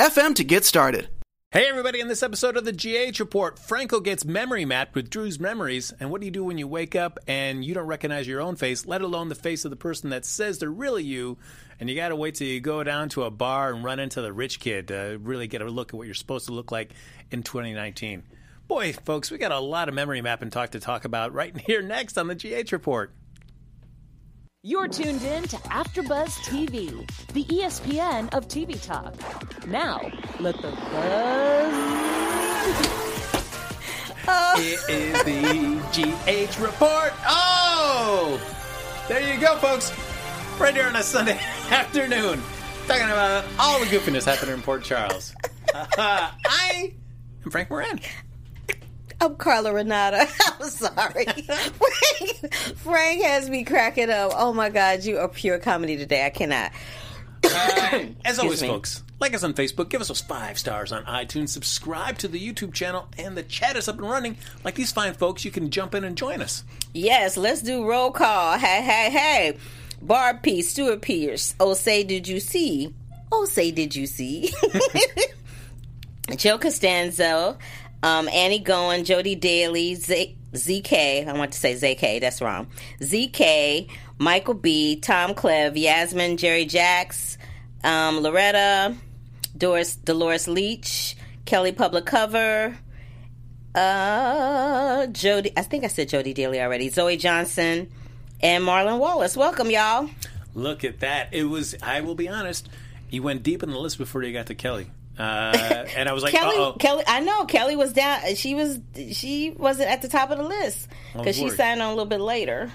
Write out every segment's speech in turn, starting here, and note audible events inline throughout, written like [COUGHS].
FM to get started. Hey, everybody, in this episode of the GH Report, Franco gets memory mapped with Drew's memories. And what do you do when you wake up and you don't recognize your own face, let alone the face of the person that says they're really you? And you got to wait till you go down to a bar and run into the rich kid to really get a look at what you're supposed to look like in 2019. Boy, folks, we got a lot of memory mapping talk to talk about right [LAUGHS] here next on the GH Report. You're tuned in to AfterBuzz TV, the ESPN of TV talk. Now, let the buzz. [LAUGHS] oh. It is the GH report. Oh, there you go, folks. Right here on a Sunday [LAUGHS] afternoon, talking about all the goofiness happening in Port Charles. [LAUGHS] Uh, I am Frank Moran. I'm Carla Renata. [LAUGHS] I'm sorry. [LAUGHS] Frank, Frank has me cracking up. Oh my God, you are pure comedy today. I cannot. Uh, as always, me. folks, like us on Facebook, give us those five stars on iTunes, subscribe to the YouTube channel, and the chat is up and running. Like these fine folks, you can jump in and join us. Yes, let's do roll call. Hey, hey, hey. Barb P. Stuart Pierce. Oh, say, did you see? Oh, say, did you see? [LAUGHS] Joe Costanzo um, Annie Goen, Jody Daly, Z- ZK, I want to say ZK, that's wrong. ZK, Michael B, Tom Clev, Yasmin, Jerry Jacks, um, Loretta, Doris, Dolores Leach, Kelly Public Cover, uh, Jody, I think I said Jody Daly already, Zoe Johnson, and Marlon Wallace. Welcome, y'all. Look at that. It was, I will be honest, you went deep in the list before you got to Kelly. Uh, and I was like, Kelly, Uh-oh. Kelly, I know Kelly was down. She was, she wasn't at the top of the list because she signed on a little bit later.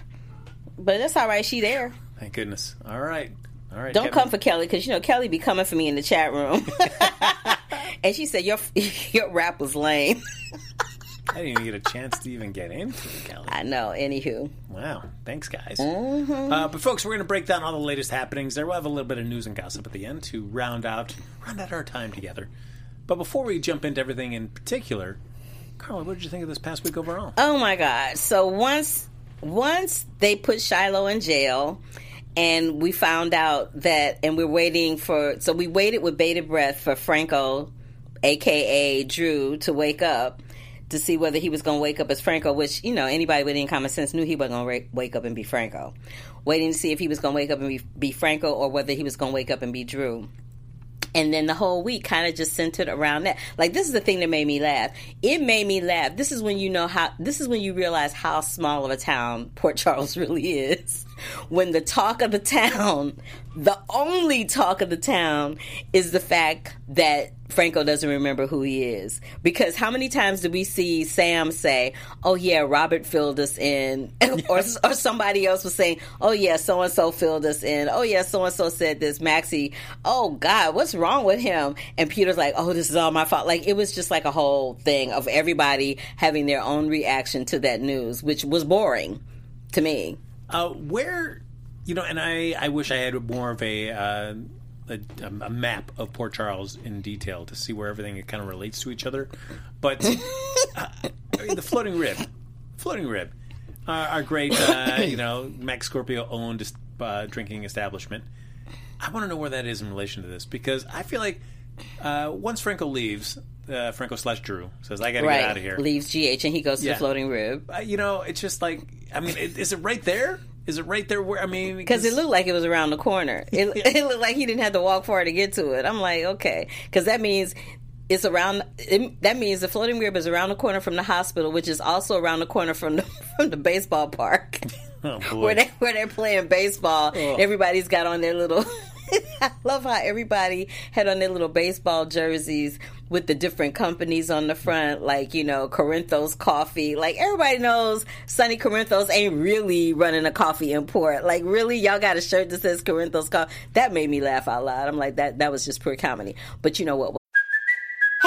But that's all right. She there. Thank goodness. All right. All right. Don't Kevin. come for Kelly because you know Kelly be coming for me in the chat room. [LAUGHS] [LAUGHS] and she said your [LAUGHS] your rap was lame. I didn't even get a chance to even get into it, Kelly. I know. Anywho. Wow. Thanks, guys. Mm-hmm. Uh, but folks, we're going to break down all the latest happenings. There, we'll have a little bit of news and gossip at the end to round out round out our time together. But before we jump into everything in particular, Carla, what did you think of this past week overall? Oh my God! So once once they put Shiloh in jail. And we found out that, and we're waiting for. So we waited with bated breath for Franco, aka Drew, to wake up to see whether he was going to wake up as Franco, which, you know, anybody with any common sense knew he wasn't going to wake up and be Franco. Waiting to see if he was going to wake up and be, be Franco or whether he was going to wake up and be Drew. And then the whole week kind of just centered around that. Like, this is the thing that made me laugh. It made me laugh. This is when you know how, this is when you realize how small of a town Port Charles [LAUGHS] really is. When the talk of the town, the only talk of the town is the fact that Franco doesn't remember who he is. Because how many times do we see Sam say, "Oh yeah, Robert filled us in," [LAUGHS] or or somebody else was saying, "Oh yeah, so and so filled us in." Oh yeah, so and so said this. Maxie, oh God, what's wrong with him? And Peter's like, "Oh, this is all my fault." Like it was just like a whole thing of everybody having their own reaction to that news, which was boring to me. Uh, where, you know, and I I wish I had more of a. Uh a, a, map of Port Charles in detail to see where everything kind of relates to each other. But uh, I mean, the floating rib, floating rib, uh, our great, uh, [COUGHS] you know, Max Scorpio owned uh, drinking establishment. I want to know where that is in relation to this because I feel like uh, once Franco leaves, uh, Franco slash Drew says, "I got to right. get out of here." Leaves GH and he goes to the floating rib. you know, it's just like, I mean, is it right there? Is it right there? Where I mean, because it looked like it was around the corner. It, [LAUGHS] [LAUGHS] it, looked like he didn't have to walk far to get to it. I'm like, okay, because that means it's around. It, that means the floating rib is around the corner from the hospital, which is also around the corner from the [LAUGHS] from the baseball park, oh, where they where they're playing baseball. Oh. Everybody's got on their little. [LAUGHS] I love how everybody had on their little baseball jerseys with the different companies on the front, like, you know, Corinthos Coffee. Like, everybody knows Sonny Corinthos ain't really running a coffee import. Like, really? Y'all got a shirt that says Corinthos Coffee? That made me laugh out loud. I'm like, that, that was just pure comedy. But you know what?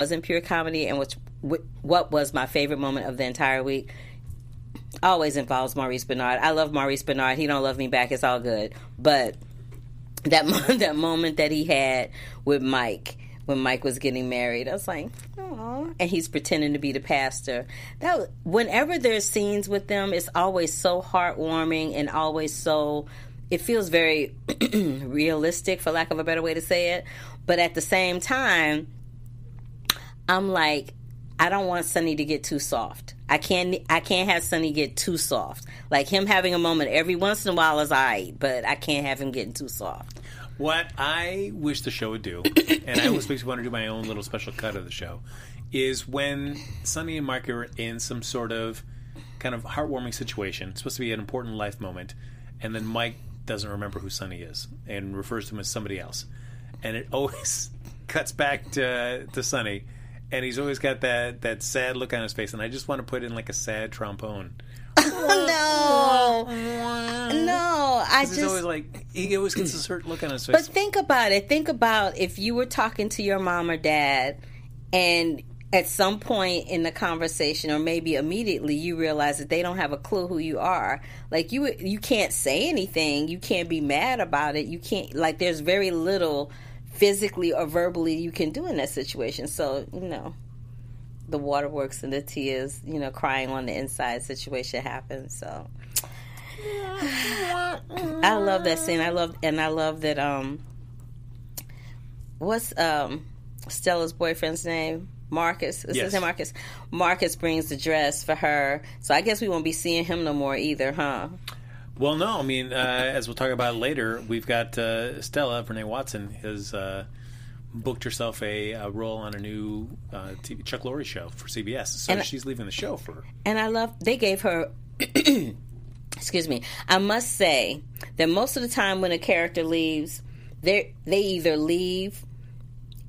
Wasn't pure comedy and which what was my favorite moment of the entire week always involves Maurice Benard. I love Maurice Benard. He don't love me back. It's all good. But that [LAUGHS] that moment that he had with Mike when Mike was getting married, I was like, oh, and he's pretending to be the pastor. That whenever there's scenes with them, it's always so heartwarming and always so. It feels very [CLEARS THROAT] realistic, for lack of a better way to say it. But at the same time, I'm like, I don't want Sonny to get too soft. I can't I can't have Sonny get too soft. Like him having a moment every once in a while is alright, but I can't have him getting too soft. What I wish the show would do, and I always want to do my own little special cut of the show, is when Sonny and Mark are in some sort of kind of heartwarming situation. It's supposed to be an important life moment, and then Mike doesn't remember who Sonny is and refers to him as somebody else, and it always [LAUGHS] cuts back to to Sonny and he's always got that that sad look on his face, and I just want to put in like a sad trombone. Oh, no, [LAUGHS] no, I He's just. always like he always gets a certain look on his face. But think about it. Think about if you were talking to your mom or dad, and at some point in the conversation, or maybe immediately, you realize that they don't have a clue who you are. Like you, you can't say anything. You can't be mad about it. You can't like. There's very little physically or verbally you can do in that situation. So you know, the waterworks and the tears, you know, crying on the inside situation happens. So. I love that scene. I love and I love that um what's um Stella's boyfriend's name? Marcus. Is Yes. Marcus? Marcus brings the dress for her. So I guess we won't be seeing him no more either, huh? Well, no, I mean, uh, as we'll talk about later, we've got uh, Stella Vernee Watson has uh, booked herself a, a role on a new uh, TV, Chuck Lorre show for CBS, so And- she's leaving the show for. And I love they gave her [CLEARS THROAT] excuse me. I must say that most of the time when a character leaves, they they either leave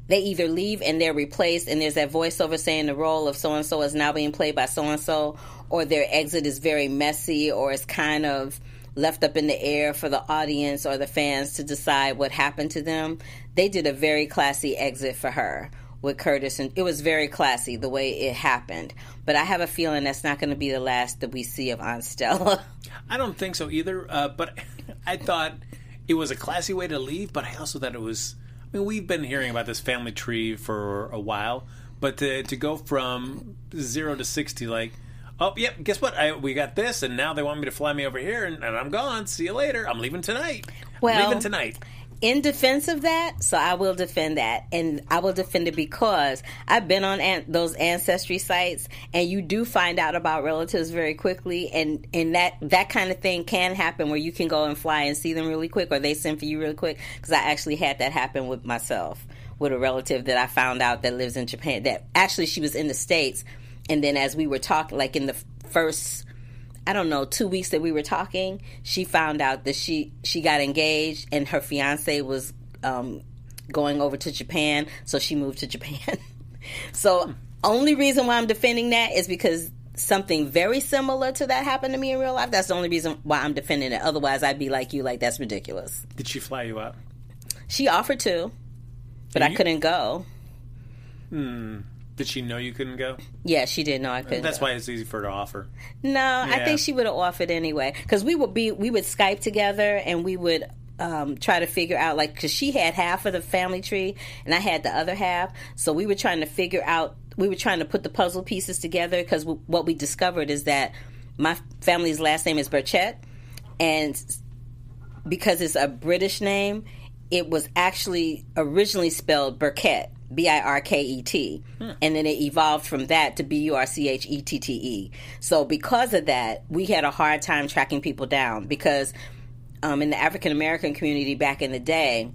they either leave and they're replaced and there's that voiceover saying the role of so and so is now being played by so and so or their exit is very messy or it's kind of left up in the air for the audience or the fans to decide what happened to them. They did a very classy exit for her with Curtis and it was very classy the way it happened. But I have a feeling that's not going to be the last that we see of Aunt Stella. [LAUGHS] I don't think so either. Uh, but [LAUGHS] I thought it was a classy way to leave. But I also thought it was. I mean, we've been hearing about this family tree for a while, but to to go from zero to sixty, like, oh, yep, guess what? I, we got this, and now they want me to fly me over here, and, and I'm gone. See you later. I'm leaving tonight. Well- I'm leaving tonight. in defense of that, so I will defend that, and I will defend it because I've been on an- those ancestry sites, and you do find out about relatives very quickly, and and that that kind of thing can happen where you can go and fly and see them really quick, or they send for you really quick. Because I actually had that happen with myself with a relative that I found out that lives in Japan. That actually she was in the states, and then as we were talking, like in the first I don't know, two weeks that we were talking, she found out that she she got engaged and her fiance was um, going over to Japan, so she moved to Japan. [LAUGHS] so only reason why I'm defending that is because something very similar to that happened to me in real life. That's the only reason why I'm defending it. Otherwise, I'd be like you, like that's ridiculous. Did she fly you out? She offered to, but I you- couldn't go. Did she know you couldn't go? Yeah, she didn't know I couldn't. That's go. why it's easy for her to offer. No, I think she would have offered anyway because we would be we would Skype together and we would um, try to figure out like because she had half of the family tree and I had the other half, so we were trying to figure out we were trying to put the puzzle pieces together because w- what we discovered is that my family's last name is Burchett and because it's a British name, it was actually originally spelled Burkett, B I R K E T, and then it evolved from that to B U R C H E T T E. So because of that, we had a hard time tracking people down because um, in the African American community back in the day,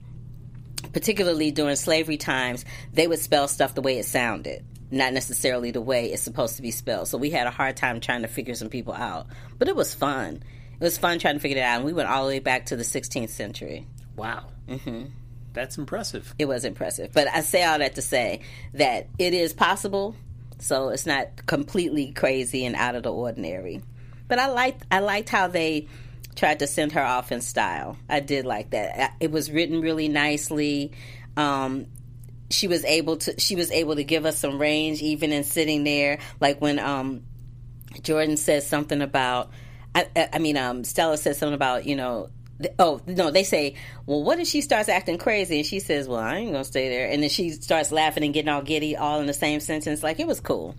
particularly during slavery times, they would spell stuff the way it sounded. not necessarily the way it's supposed to be spelled. So we had a hard time trying to figure some people out. But it was fun. It was fun trying to figure it out. And we went all the way back to the 16th century. Wow. Mm-hmm. That's impressive. It was impressive. But I say all that to say that it is possible. So it's not completely crazy and out of the ordinary. But I liked I liked how they tried to send her off in style. I did like that. It was written really nicely. Um, she was able to she was able to give us some range even in sitting there. Like when um, Jordan says something about I, I mean um, Stella says something about you know oh no they say well what if she starts acting crazy and she says well i ain't gonna stay there and then she starts laughing and getting all giddy all in the same sentence like it was cool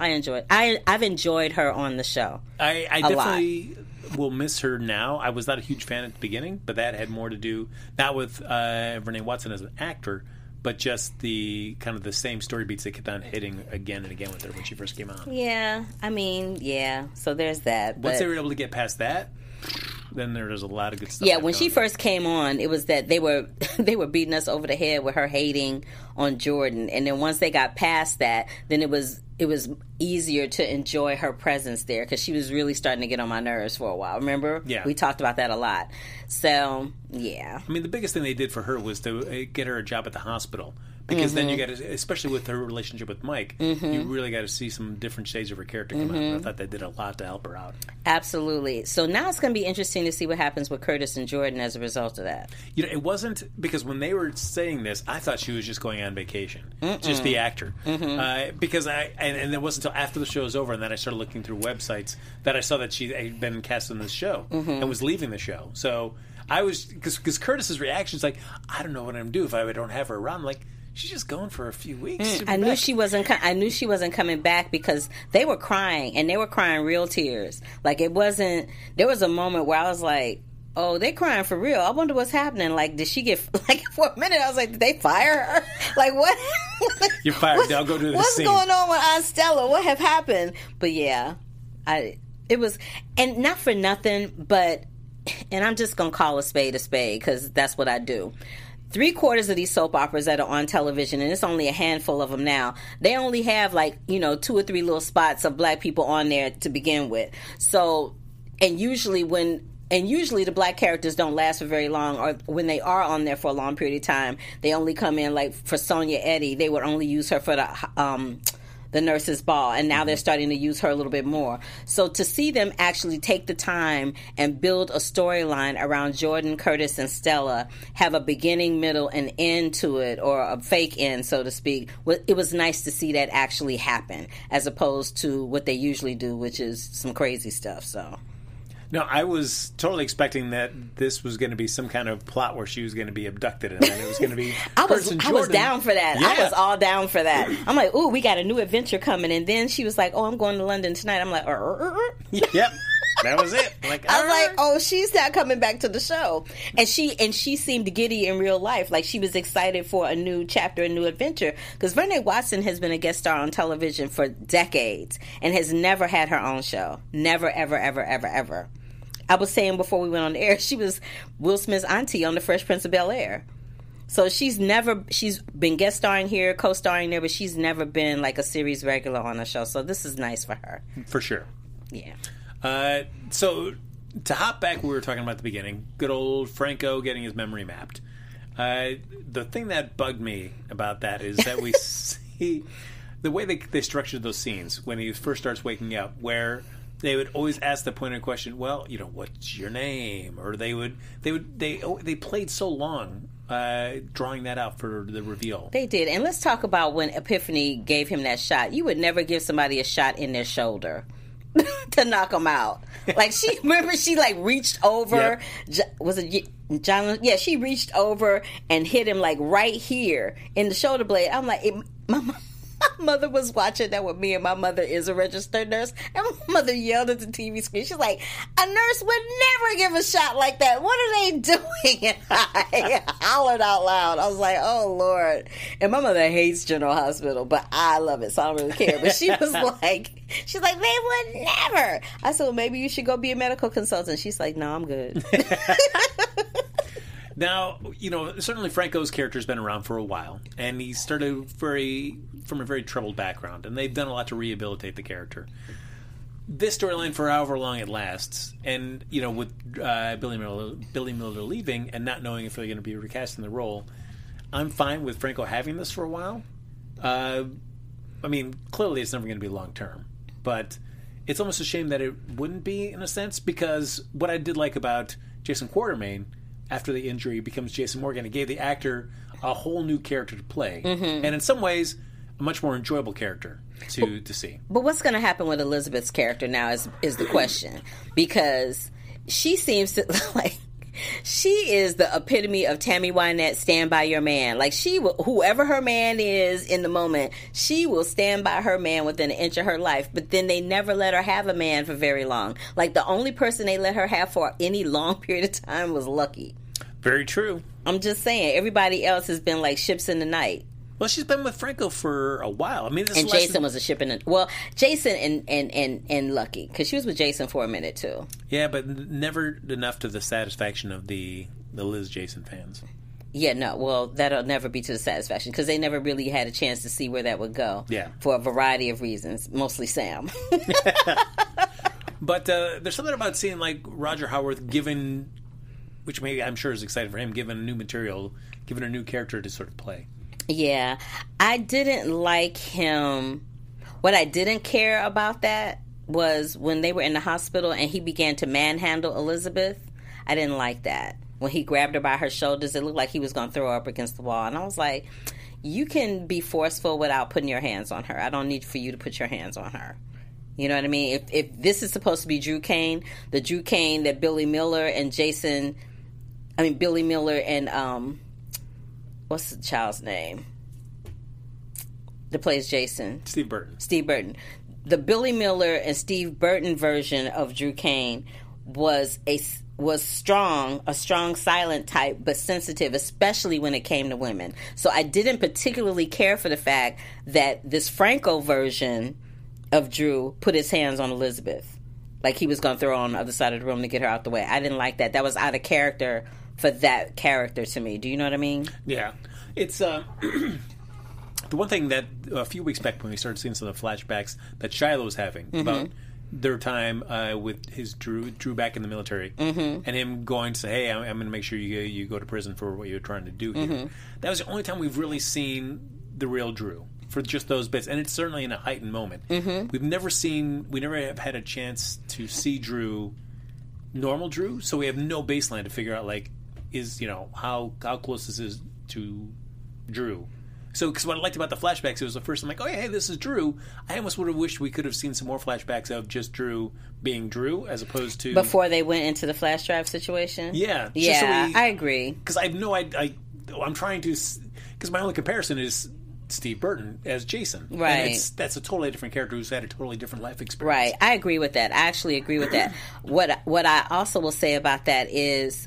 i enjoyed i i've enjoyed her on the show i lot. definitely will miss her now. I was not a huge fan at the beginning, but that had more to do not with uh, Vernee Watson as an actor, but just the kind of the same story beats they kept on hitting again and again with her when she first came on. yeah i mean yeah so there's that Once they were able to get past that, then there was a lot of good stuff. Yeah, when she first came on, it was that they were [LAUGHS] they were beating us over the head with her hating on Jordan, and then once they got past that, then it was it was easier to enjoy her presence there because she was really starting to get on my nerves for a while. Remember? Yeah. we talked about that a lot. So yeah, I mean, the biggest thing they did for her was to uh, get her a job at the hospital. Because then you Mm-hmm. got to, especially with her relationship with Mike, you really got to see some different shades of her character come out. And Mm-hmm. I thought they did a lot to help her out. absolutely. So now it's going to be interesting to see what happens with Curtis and Jordan as a result of that. You know, it wasn't because when they were saying this, I thought she was just going on vacation, just the actor. Mm-hmm. Uh, because I and, and it wasn't until after the show was over, and then I started looking through websites that I saw that she had been cast in this show Mm-hmm. and was leaving the show. So I was because Curtis's reaction is like, I don't know what I'm gonna do if I don't have her around. I'm like, she's just gone for a few weeks. Mm, I knew back." she wasn't. co- I knew she wasn't coming back because they were crying, and they were crying real tears. Like it wasn't. There was a moment where I was like, "Oh, they crying for real." I wonder what's happening. Like, did she get [LAUGHS] like for a minute? I was like, "Did they fire her? [LAUGHS] Like what?" You're fired. What- Now go do the What's scene. going on with Aunt Stella? What have happened? But yeah, I. It was, and not for nothing, but, and I'm just gonna call a spade a spade because that's what I do three quarters of these soap operas that are on television, and it's only a handful of them now, they only have like, you know, two or three little spots of black people on there to begin with. So, and usually when, and usually the black characters don't last for very long, or when they are on there for a long period of time, they only come in like for Sonia Eddy, they would only use her for the, um, the nurse's ball and now they're mm-hmm. starting to use her a little bit more. So to see them actually take the time and build a storyline around jordan curtis and stella have a beginning middle and end to it or a fake end so to speak it was nice to see that actually happen as opposed to what they usually do which is some crazy stuff so No, I was totally expecting that this was going to be some kind of plot where she was going to be abducted, and then it was going to be. [LAUGHS] I was I was down for that. I was all down for that. I'm like, ooh, we got a new adventure coming, and then she was like, oh, I'm going to London tonight. I'm like. [LAUGHS] Yep, that was it. Like, [LAUGHS] I was like, oh, she's not coming back to the show. And she and she seemed giddy in real life, like she was excited for a new chapter, a new adventure. Because Vernee Watson has been a guest star on television for decades and has never had her own show. Never, ever, ever, ever, ever. I was saying before we went on the air, [LAUGHS] she was Will Smith's auntie on The Fresh Prince of Bel Air. So she's never she's been guest starring here, co-starring there, but she's never been like a series regular on a show. So this is nice for her. for sure. Yeah. Uh, so to hop back, we were talking about at the beginning. Good old Franco getting his memory mapped. Uh, the thing that bugged me about that is that we [LAUGHS] see the way they they structured those scenes when he first starts waking up, where they would always ask the pointed question, "Well, you know, what's your name?" Or they would they would they oh, they played so long uh, drawing that out for the reveal. They did. And let's talk about when Epiphany gave him that shot. You would never give somebody a shot in their shoulder [LAUGHS] to knock them out. Like she [LAUGHS] remember she like reached over Yep. Was it John yeah, she reached over and hit him like right here in the shoulder blade. I'm like it, my [LAUGHS] mother was watching that with me and my mother is a registered nurse and my [LAUGHS] mother yelled at the TV screen. She's like, a nurse would never give a shot like that. What are they [LAUGHS] doing? And I hollered out loud. I was like, oh Lord. And my mother hates General Hospital, but I love it, so I don't really care. But she was like, she's like, they would never. I said, well, maybe you should go be a medical consultant. She's like, no, I'm good. Now, you know, certainly Franco's character's been around for a while, and he started very from a very troubled background, and they've done a lot to rehabilitate the character. This storyline, for however long it lasts, and you know, with uh, Billy Miller, Billy Miller leaving and not knowing if they're going to be recasting the role, I'm fine with Franco having this for a while. Uh, I mean, clearly it's never going to be long term, but it's almost a shame that it wouldn't be in a sense because what I did like about Jason Quartermaine after the injury becomes Jason Morgan, it gave the actor a whole new character to play, and in some ways, a much more enjoyable character to to see. But what's going to happen with Elizabeth's character now is is the question because she seems to [LAUGHS] like she is the epitome of Tammy Wynette stand by your man. Like she will whoever her man is in the moment, she will stand by her man within an inch of her life. But then they never let her have a man for very long. Like the only person they let her have for any long [LAUGHS] period of time was Lucky. Very true. I'm just saying, everybody else has been like ships in the night. Well, she's been with Franco for a while. I mean, this And Jason than- was a shipping. in well, Jason and and and and Lucky because she was with Jason for a minute too. yeah, but never enough to the satisfaction of the the Liz Jason fans. Yeah, no. Well, that'll never be to the satisfaction because they never really had a chance to see where that would go. Yeah. for a variety of reasons, mostly Sam. [LAUGHS] [LAUGHS] But uh, there's something about seeing like Roger Howarth given, which maybe I'm sure is exciting for him, given a new material, given a new character to sort of play. Yeah, I didn't like him. What I didn't care about that was when they were in the hospital and he began to manhandle Elizabeth. I didn't like that. When he grabbed her by her shoulders, it looked like he was going to throw her up against the wall. And I was like, you can be forceful without putting your hands on her. I don't need for you to put your hands on her. You know what I mean? If if this is supposed to be Drew Cain, the Drew Cain that Billy Miller and Jason, I mean Billy Miller and um, what's the child's name? That plays Jason. Steve Burton. Steve Burton. The Billy Miller and Steve Burton version of Drew Cain was a was strong, a strong silent type, but sensitive, especially when it came to women. So I didn't particularly care for the fact that this Franco version of Drew put his hands on Elizabeth, like he was going to throw her on the other side of the room to get her out the way. I didn't like that. That was out of character for that character to me. Do you know what I mean? Yeah, it's uh, [CLEARS THROAT] the one thing that a few weeks back when we started seeing some of the flashbacks that Shiloh was having Mm-hmm. about their time uh, with his Drew Drew back in the military Mm-hmm. and him going to say, "Hey, I'm, I'm going to make sure you you go to prison for what you're trying to do here." Mm-hmm. That was the only time we've really seen the real Drew for just those bits, and it's certainly in a heightened moment. Mm-hmm. We've never seen, we never have had a chance to see Drew normal Drew, so we have no baseline to figure out like is you know how how close this is to Drew. So, because what I liked about the flashbacks, it was the first time like, oh yeah, hey, this is Drew. I almost would have wished we could have seen some more flashbacks of just Drew being Drew, as opposed to Before they went into the flash drive situation. Yeah, just so yeah, we- I agree. because I know I, I I'm trying to because my only comparison is Steve Burton as Jason, And Right. it's, that's a totally different character who's had a totally different life experience. Right. I agree with that. I actually agree with that. [CLEARS THROAT] what what I also will say about that is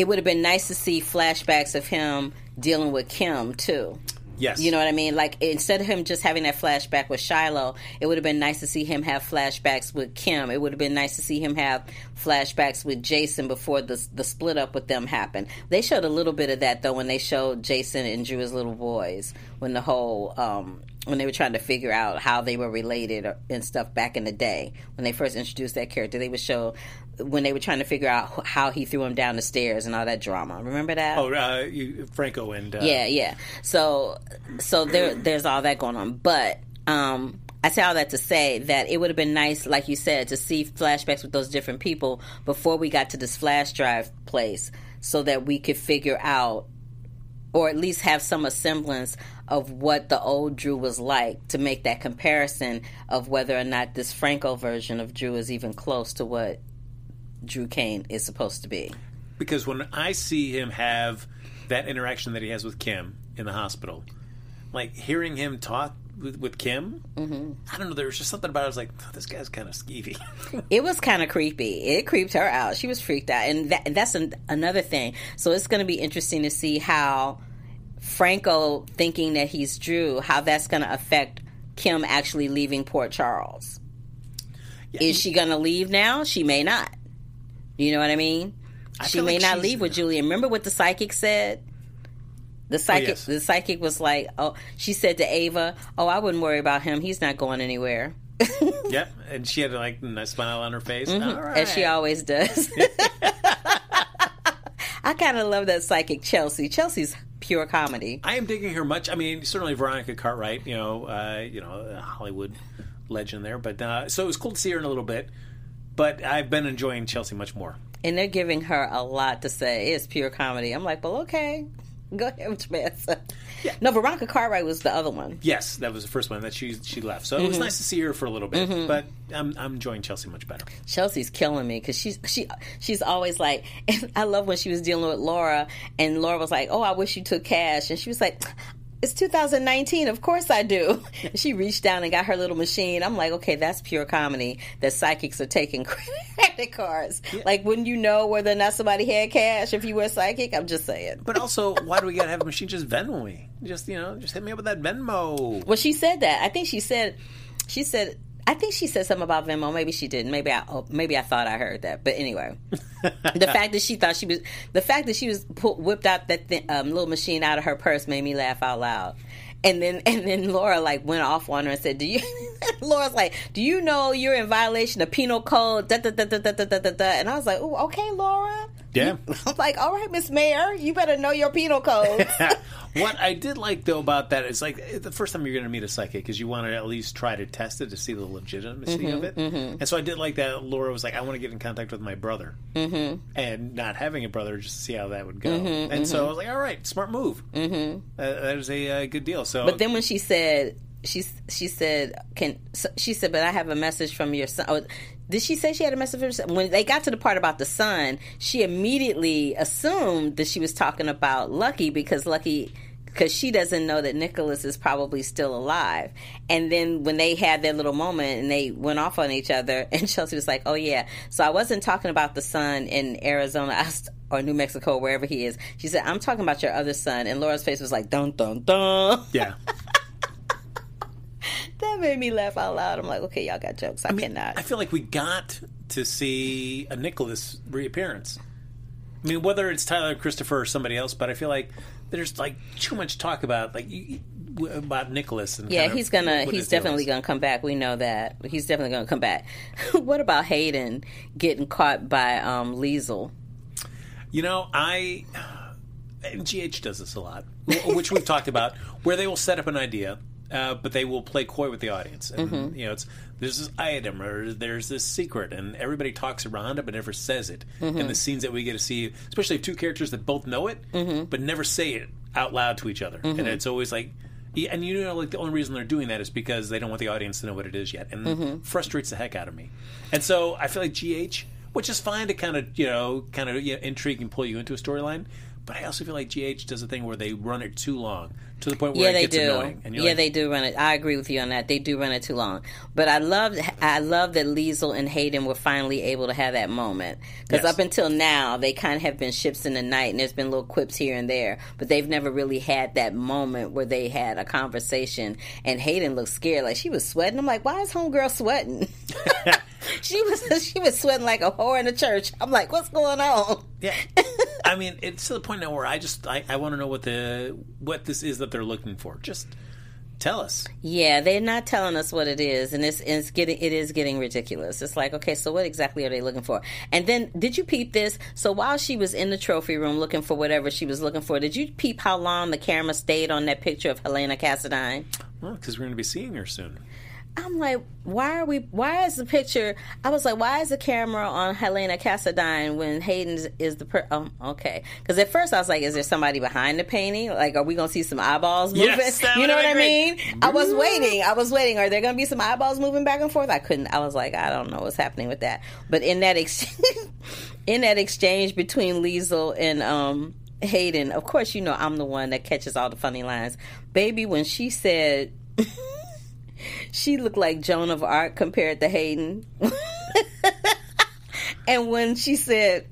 it would have been nice to see flashbacks of him dealing with Kim too. Yes, You know what I mean? Like instead of him just having that flashback with Shiloh, it would have been nice to see him have flashbacks with Kim. It would have been nice to see him have flashbacks with Jason before the the split up with them happened. They showed a little bit of that though when they showed Jason and Drew as little boys when the whole um when they were trying to figure out how they were related and stuff back in the day when they first introduced that character. They would show when they were trying to figure out how he threw him down the stairs and all that drama. Remember that? Oh, uh, you, Franco and uh, Yeah, yeah. So, so there, there's all that going on. But um, I say all that to say that it would have been nice, like you said, to see flashbacks with those different people before we got to this flash drive place, so that we could figure out, or at least have some semblance of what the old Drew was like, to make that comparison of whether or not this Franco version of Drew is even close to what Drew Cain is supposed to be. because when I see him have that interaction that he has with Kim in the hospital, like hearing him talk with, with Kim, Mm-hmm. I don't know. There was just something about it. I was like, oh, this guy's kind of skeevy. [LAUGHS] It was kind of creepy. It creeped her out. She was freaked out, and that, that's an, another thing. So it's going to be interesting to see how Franco thinking that he's Drew, how that's going to affect Kim actually leaving Port Charles. Is she going to leave now? She may not. You know what I mean? she may like not leave with Julia. Remember what the psychic said? The psychic, yes. the psychic was like, "Oh," she said to Ava, "Oh, I wouldn't worry about him. He's not going anywhere." [LAUGHS] Yep, and she had like a nice smile on her face. As right. she always does. [LAUGHS] [LAUGHS] I kind of love that psychic Chelsea. Chelsea's pure comedy. I am digging her much. I mean, certainly Veronica Cartwright, you know, uh, you know, a Hollywood legend there. But uh, so it was cool to see her in a little bit. But I've been enjoying Chelsea much more. And they're giving her a lot to say. It's pure comedy. I'm like, well, okay. [LAUGHS] Go ahead with your answer. No, Veronica Cartwright was the other one. Yes, that was the first one that she she left. So it was mm-hmm. nice to see her for a little bit. Mm-hmm. But I'm I'm enjoying Chelsea much better. Chelsea's killing me because she's she she's always like. And [LAUGHS] I love when she was dealing with Laura, and Laura was like, "Oh, I wish you took cash," and she was like. It's 2019. Of course I do. [LAUGHS] she reached down and got her little machine. I'm like, okay, that's pure comedy. That psychics are taking [LAUGHS] credit cards. Like, wouldn't you know whether or not somebody had cash if you were a psychic? I'm just saying. But also, why do we gotta have a machine just Venmo me? Just you know, just hit me up with that Venmo. Well, she said that. I think she said, she said, I think she said something about Venmo. Maybe she didn't. Maybe I oh, maybe I thought I heard that. But anyway, the [LAUGHS] fact that she thought she was the fact that she was whipped out that th- um, little machine out of her purse made me laugh out loud. And then [LAUGHS] and then Laura like went off on her and said, "Do you?" [LAUGHS] Laura's like, "Do you know you're in violation of penal code?" Da, da, da, da, da, da, da, da. And I was like, "Ooh, okay, Laura." Yeah. [LAUGHS] I'm like, "All right, Miss Mayor, you better know your penal code. [LAUGHS] what I did like though about that is like the first time you're going to meet a psychic is you want to at least try to test it to see the legitimacy of it. And so I did like that. Laura was like, "I want to get in contact with my brother," mm-hmm. and not having a brother just to see how that would go. and so I was like, "All right, smart move. Mm-hmm. Uh, that is a uh, good deal." So, But then when she said she she said can she said but I have a message from your son. Did she say she had a message from her son? When they got to the part about the son, she immediately assumed that she was talking about Lucky because Lucky because she doesn't know that Nicholas is probably still alive. And then when they had their little moment and they went off on each other, [LAUGHS] and Chelsea was like, "Oh yeah." So I wasn't talking about the son in Arizona. [LAUGHS] Or New Mexico, wherever he is. She said, I'm talking about your other son. And Laura's face was like, dun, dun, dun. yeah. [LAUGHS] [LAUGHS] That made me laugh out loud. I'm like, okay, y'all got jokes. I, cannot. I feel like we got to see a Nicholas reappearance. I mean, whether it's Tyler Christopher or somebody else, but I feel like there's like too much talk about like you- about Nicholas and yeah, he's gonna. He's definitely gonna come back. We know that. He's definitely gonna come back. [LAUGHS] what about Hayden getting caught by um, Liesl? You know, I [SIGHS] and GH does this a lot, which we've talked about, where they will set up an idea, uh, but they will play coy with the audience, and Mm-hmm. you know, it's there's this item or there's this secret, and everybody talks around it but never says it. Mm-hmm. In the scenes that we get to see, especially two characters that both know it Mm-hmm. but never say it out loud to each other, and it's always like. And you know, like the only reason they're doing that is because they don't want the audience to know what it is yet, and Mm-hmm. frustrates the heck out of me. And so I feel like GH, which is fine to kind of you know, kind of you know, intrigue and pull you into a storyline, but I also feel like GH does a thing where they run it too long to the point where Yeah, it they gets do. annoying. And Yeah, like, they do run it. I agree with you on that. They do run it too long. But I love, I love that Liesl and Hayden were finally able to have that moment. Because Yes. up until now, they kind of have been ships in the night, and there's been little quips here and there. But they've never really had that moment where they had a conversation. And Hayden looked scared, like she was sweating. I'm like, why is homegirl sweating? [LAUGHS] [LAUGHS] she was, she was sweating like a whore in the church. I'm like, what's going on? Yeah. [LAUGHS] I mean, it's to the point now where I just I, I want to know what the what this is that they're looking for. Just tell us. Yeah, they're not telling us what it is, and it's it's getting it is getting ridiculous. It's like, okay, so what exactly are they looking for? And then, did you peep this? So while she was in the trophy room looking for whatever she was looking for, did you peep how long the camera stayed on that picture of Helena Cassadine? Well, because we're going to be seeing her soon. I'm like, why are we? Why is the picture? I was like, why is the camera on Helena Cassadine when Hayden is the per? Oh, okay. Because at first I was like, is there somebody behind the painting? Like, are we gonna see some eyeballs moving? Yes, you know what I mean? great. I was waiting. I was waiting. Are there gonna be some eyeballs moving back and forth? I couldn't. I was like, I don't know what's happening with that. But in that ex- [LAUGHS] in that exchange between Liesl and um. Hayden, of course, you know I'm the one that catches all the funny lines. Baby, when she said [LAUGHS] [LAUGHS] she looked like Joan of Arc compared to Hayden. [LAUGHS] and when she said,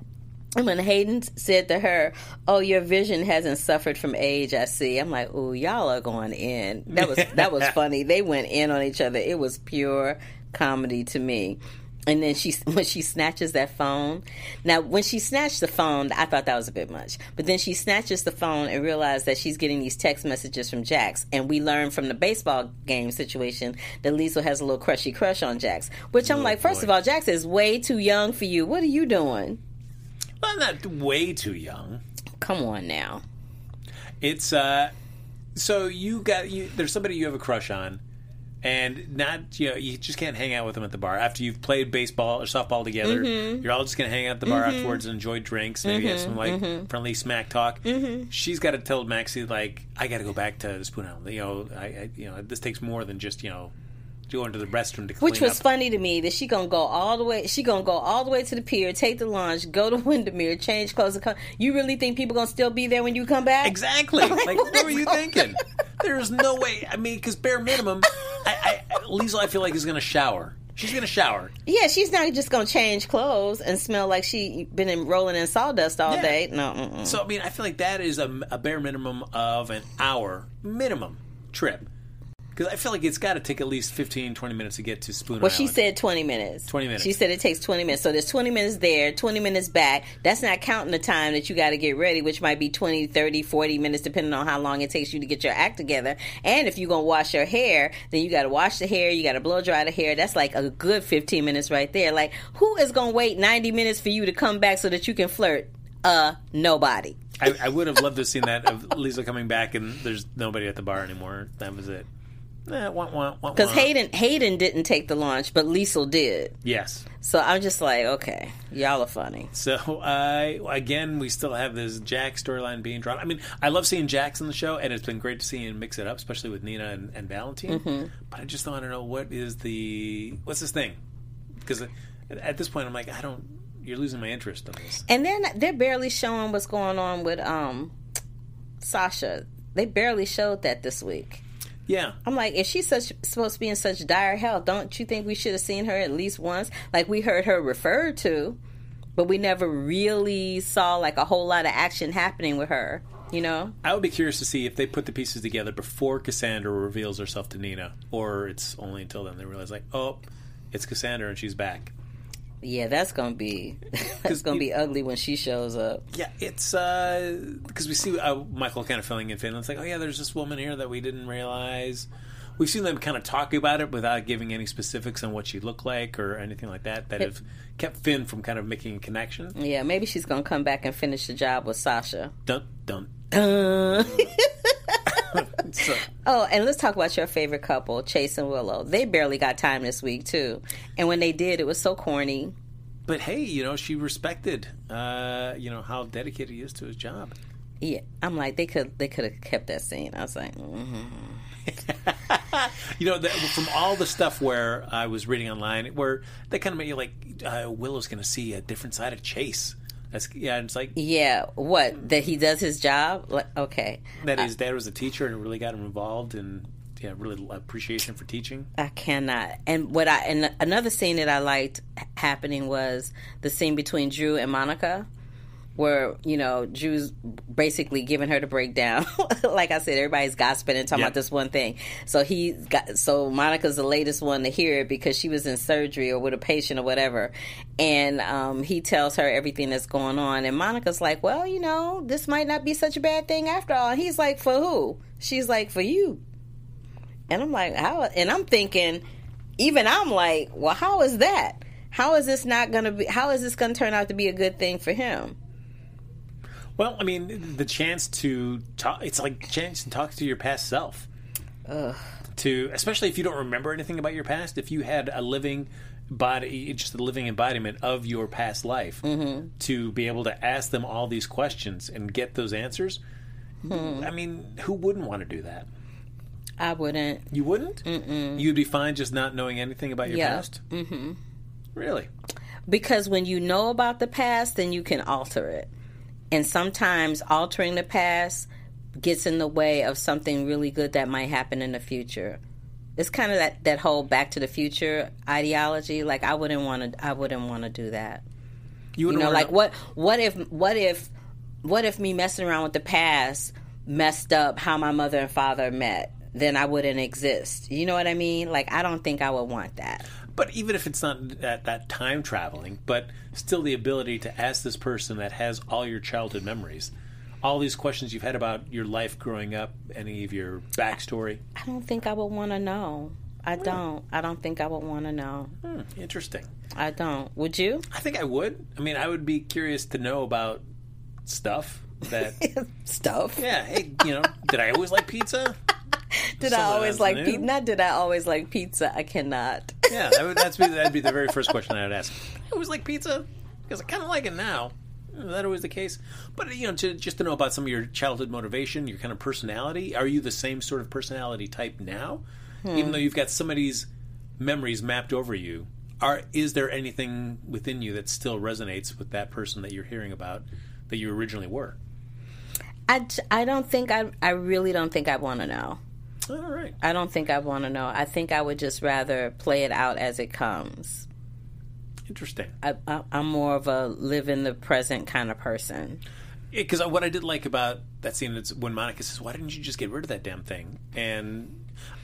when Hayden said to her, "Oh, your vision hasn't suffered from age," I see. I'm like, "Ooh, y'all are going in." That was that was [LAUGHS] funny. They went in on each other. It was pure comedy to me. And then she, [LAUGHS] when she snatches that phone, now when she snatched the phone, I thought that was a bit much. But then she snatches the phone and realizes that she's getting these text messages from Jax. And we learn from the baseball game situation that Liesl has a little crushy crush on Jax. Which I'm like, first boy. of all, Jax is way too young for you. What are you doing? Well, not way too young. Come on now. It's uh, so you got you. There's somebody you have a crush on, and not you know you just can't hang out with them at the bar after you've played baseball or softball together. Mm-hmm. You're all just gonna hang out at the bar afterwards and enjoy drinks, maybe have some like Mm-hmm. friendly smack talk. She's got to tell Maxie like I got to go back to the Spoon Island. You know, I, I you know this takes more than just you know going to the restroom to clean Which was up. funny to me that she gonna go all the way. She gonna go all the way to the pier, take the lunch, go to [LAUGHS] Wyndemere, change clothes, and come. You really think people gonna still be there when you come back? Exactly. [LAUGHS] Like, what what were you going thinking? There's no way. I mean, because bare minimum, I, I, Liesl, I feel like is going to shower. She's going to shower. Yeah, she's not just gonna change clothes and smell like she been in, rolling in sawdust all Yeah. day. No, mm-mm. So I mean, I feel like that is a, a bare minimum of an hour minimum trip. Because I feel like it's got to take at least 15, 20 minutes to get to Spoon well, she Island. said twenty minutes. 20 minutes. She said it takes twenty minutes. So there's twenty minutes there, twenty minutes back. That's not counting the time that you got to get ready, which might be 20, 30, 40 minutes, depending on how long it takes you to get your act together. And if you're gonna wash your hair, then you got to wash the hair, you got to blow dry the hair. That's like a good fifteen minutes right there. Like, who is gonna wait ninety minutes for you to come back so that you can flirt? Uh, nobody. I, I would have loved to have seen that of Lisa coming back and there's nobody at the bar anymore. That was it. Because wah. Hayden Hayden didn't take the launch, but Liesl did. Yes. So I'm just like, okay, y'all are funny. So uh, again, we still have this Jack storyline being drawn. I mean, I love seeing Jax in the show, and it's been great to see him mix it up, especially with Nina and, and Valentine. Mm-hmm. But I just don't want to know what is the what's this thing? Because at this point, I'm like, I don't. You're losing my interest in this. And then they're barely showing what's going on with um Sasha. They barely showed that this week. Yeah, I'm like, if she's such supposed to be in such dire health, don't you think we should have seen her at least once? Like we heard her referred to, but we never really saw like a whole lot of action happening with her. You know? I would be curious to see if they put the pieces together before Cassandra reveals herself to Nina, or it's only until then they realize, like, oh, it's Cassandra and she's back. Yeah, that's gonna be [LAUGHS] that's gonna be ugly when she shows up. Yeah, it's because we see uh, Michael kind of filling in Finland. It's like, oh yeah, there's this woman here that we didn't realize. We've seen them kind of talk about it without giving any specifics on what she looked like or anything like that. That have kept Finn from kind of making a connection. Yeah, maybe she's gonna come back and finish the job with Sasha. Dun dun. Uh. [LAUGHS] [LAUGHS] [LAUGHS] So, Oh, and let's talk about your favorite couple, Chase and Willow. They barely got time this week too, and when they did, it was so corny. but hey, you know, she respected, uh, you know, how dedicated he is to his job. Yeah, I'm like they could they could have kept that scene. I was like, mm-hmm. [LAUGHS] You know, from all the stuff where I was reading online, where they kind of made you like, uh, Willow's going to see a different side of Chase. That's yeah, and it's like yeah, what that he does his job? Like, okay, that uh, his dad was a teacher and really got him involved and yeah, really appreciation for teaching. I cannot. And what I and another scene that I liked happening was the scene between Drew and Monica, where you know Jews basically giving her the breakdown. [LAUGHS] like I said, everybody's gossiping and talking Yeah. about this one thing. So he got so Monica's the latest one to hear it because she was in surgery or with a patient or whatever, and um, he tells her everything that's going on, and Monica's like, "Well, you know, this might not be such a bad thing after all." And he's like, "For who?" She's like, "For you." And I'm like, how? And I'm thinking, even I'm like, well, how is that? How is this not going to be? How is this going to turn out to be a good thing for him? Well, I mean, the chance to talk, it's like chance to talk to your past self. To, especially if you don't remember anything about your past, if you had a living body, just a living embodiment of your past life, to be able to ask them all these questions and get those answers. I mean, who wouldn't want to do that? I wouldn't. You wouldn't? Mm-mm. You'd be fine just not knowing anything about your Yeah. past? Mm-hmm. Really? Because when you know about the past, then you can alter it. And sometimes altering the past gets in the way of something really good that might happen in the future. It's kind of that, that whole back to the future ideology. Like I wouldn't want to I wouldn't want to do that. You, You know, like what what if what if what if me messing around with the past messed up how my mother and father met? Then I wouldn't exist. You know what I mean? Like I don't think I would want that. But even if it's not that, that time traveling, but still the ability to ask this person that has all your childhood memories, all these questions you've had about your life growing up, any of your backstory. I don't think I would want to know. I don't. I don't think I would want to know. Hmm, interesting. I don't. Would you? I think I would. I mean, I would be curious to know about stuff that. [LAUGHS] Stuff. yeah. Hey, you know, did I always like pizza? [LAUGHS] Did I always like pizza? Not did I always like pizza. I cannot. [LAUGHS] Yeah, that would, that's be, that'd be the very first question I would ask. I always like pizza because I kind of like it now. Is that always the case? But you know, to, just to know about some of your childhood motivation, your kind of personality. Are you the same sort of personality type now, hmm. even though you've got somebody's memories mapped over you? Are is there anything within you that still resonates with that person that you're hearing about that you originally were? I, I don't think I I really don't think I want to know. All right. I don't think I want to know. I think I would just rather play it out as it comes. Interesting. I, I, I'm more of a live in the present kind of person. because what I did like about that scene is when Monica says, "Why didn't you just get rid of that damn thing?" and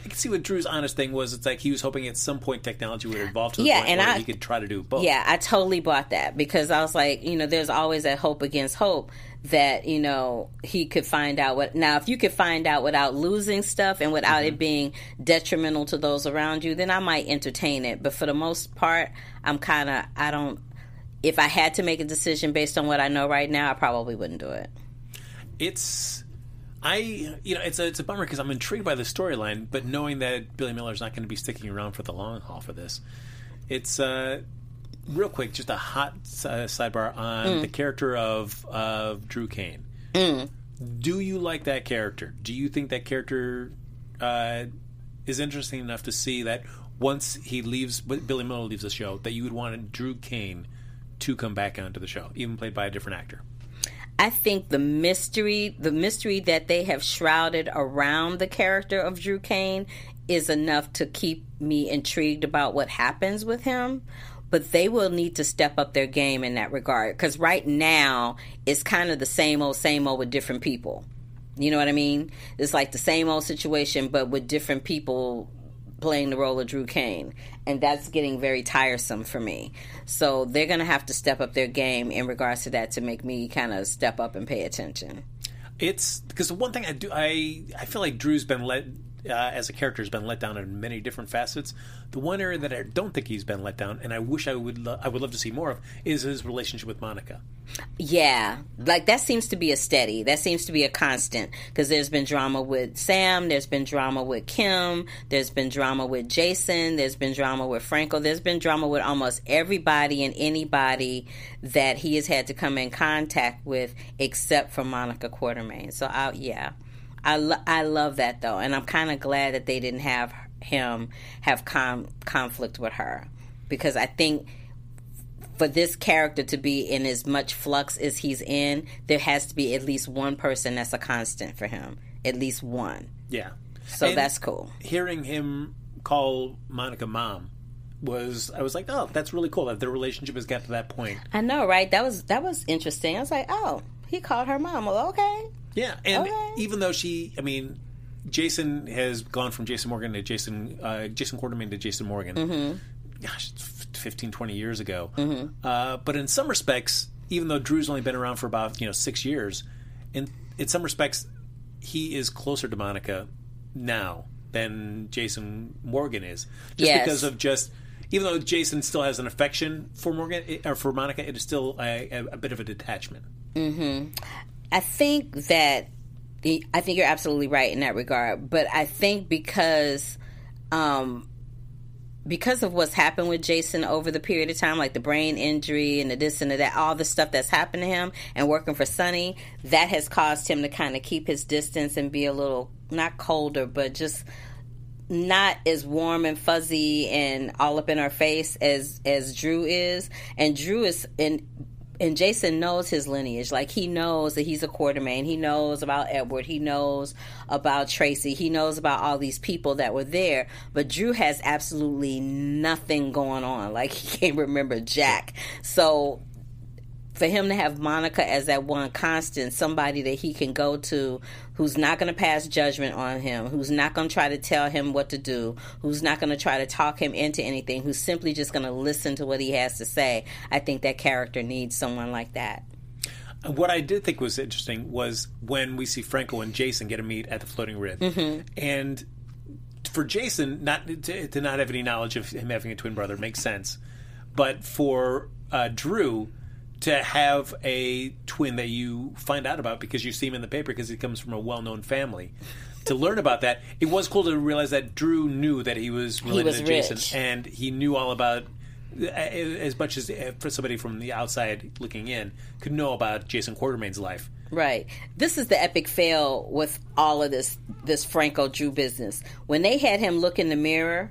I can see what Drew's honest thing was. It's like he was hoping at some point technology would evolve to the Yeah, point and where I- he could try to do both. Yeah, I totally bought that because I was like, you know, there's always that hope against hope that, you know, he could find out what. Now, if you could find out without losing stuff and without Mm-hmm. it being detrimental to those around you, then I might entertain it. But for the most part, I'm kind of, I don't, if I had to make a decision based on what I know right now, I probably wouldn't do it. it's I you know it's a it's a bummer because I'm intrigued by the storyline, but knowing that Billy Miller's not going to be sticking around for the long haul for this, it's uh real quick just a hot uh, sidebar on the character of of Drew Cain. Do you like that character? Do you think that character uh, is interesting enough to see that once he leaves, Billy Miller leaves the show, that you would want Drew Cain to come back onto the show, even played by a different actor? I think the mystery, the mystery that they have shrouded around the character of Drew Cain is enough to keep me intrigued about what happens with him. But they will need to step up their game in that regard because right now it's kind of the same old, same old with different people. You know what I mean? It's like the same old situation, but with different people playing the role of Drew Cain. And that's getting very tiresome for me. So they're going to have to step up their game in regards to that to make me kind of step up and pay attention. It's because the one thing I do, I I feel like Drew's been let uh, as a character has been let down in many different facets. The one area that I don't think he's been let down, and I wish I would lo- I would love to see more of, is his relationship with Monica. Yeah, like that seems to be a steady. That seems to be a constant because there's been drama with Sam, there's been drama with Kim, there's been drama with Jason, there's been drama with Franco, there's been drama with almost everybody and anybody that he has had to come in contact with except for Monica Quartermaine. So, I, yeah, I lo- I love that though, and I'm kind of glad that they didn't have him have com- conflict with her because I think for this character to be in as much flux as he's in, there has to be at least one person that's a constant for him. At least one. Yeah, So And that's cool. Hearing him call Monica mom was I was like, oh, that's really cool that their relationship has got to that point. I know, right? That was that was interesting. I was like, oh, he called her mom. Well, okay. Yeah, and Okay. even though she, I mean, Jason has gone from Jason Morgan to Jason uh, Jason Quartermaine to Jason Morgan. Mm-hmm. Gosh, it's 15, 20 years ago. Uh, but in some respects, even though Drew's only been around for about you know six years, in in some respects, he is closer to Monica now than Jason Morgan is, just Yes. because of just. Even though Jason still has an affection for Morgan or for Monica, it is still a, a, a bit of a detachment. I think that the, I think you're absolutely right in that regard. But I think because um, because of what's happened with Jason over the period of time, like the brain injury and the this and the that, all the stuff that's happened to him, and working for Sonny, that has caused him to kind of keep his distance and be a little not colder, but just not as warm and fuzzy and all up in our face as as Drew is. And Drew is and and Jason knows his lineage. Like he knows that he's a Quartermaine. He knows about Edward. He knows about Tracy. He knows about all these people that were there. But Drew has absolutely nothing going on. Like [LAUGHS] he can't remember Jack. So for him to have Monica as that one constant, somebody that he can go to who's not going to pass judgment on him, who's not going to try to tell him what to do, who's not going to try to talk him into anything, who's simply just going to listen to what he has to say. I think that character needs someone like that. What I did think was interesting was when we see Franco and Jason get a meet at the Floating Rib, Mm-hmm. and for Jason not to, to not have any knowledge of him having a twin brother makes sense, but for uh, Drew to have a twin that you find out about because you see him in the paper because he comes from a well-known family. To learn about that, it was cool to realize that Drew knew that he was related was to Jason, rich. and he knew all about as much as uh, for somebody from the outside looking in could know about Jason Quartermaine's life. Right. This is the epic fail with all of this this Franco Drew business. When they had him look in the mirror,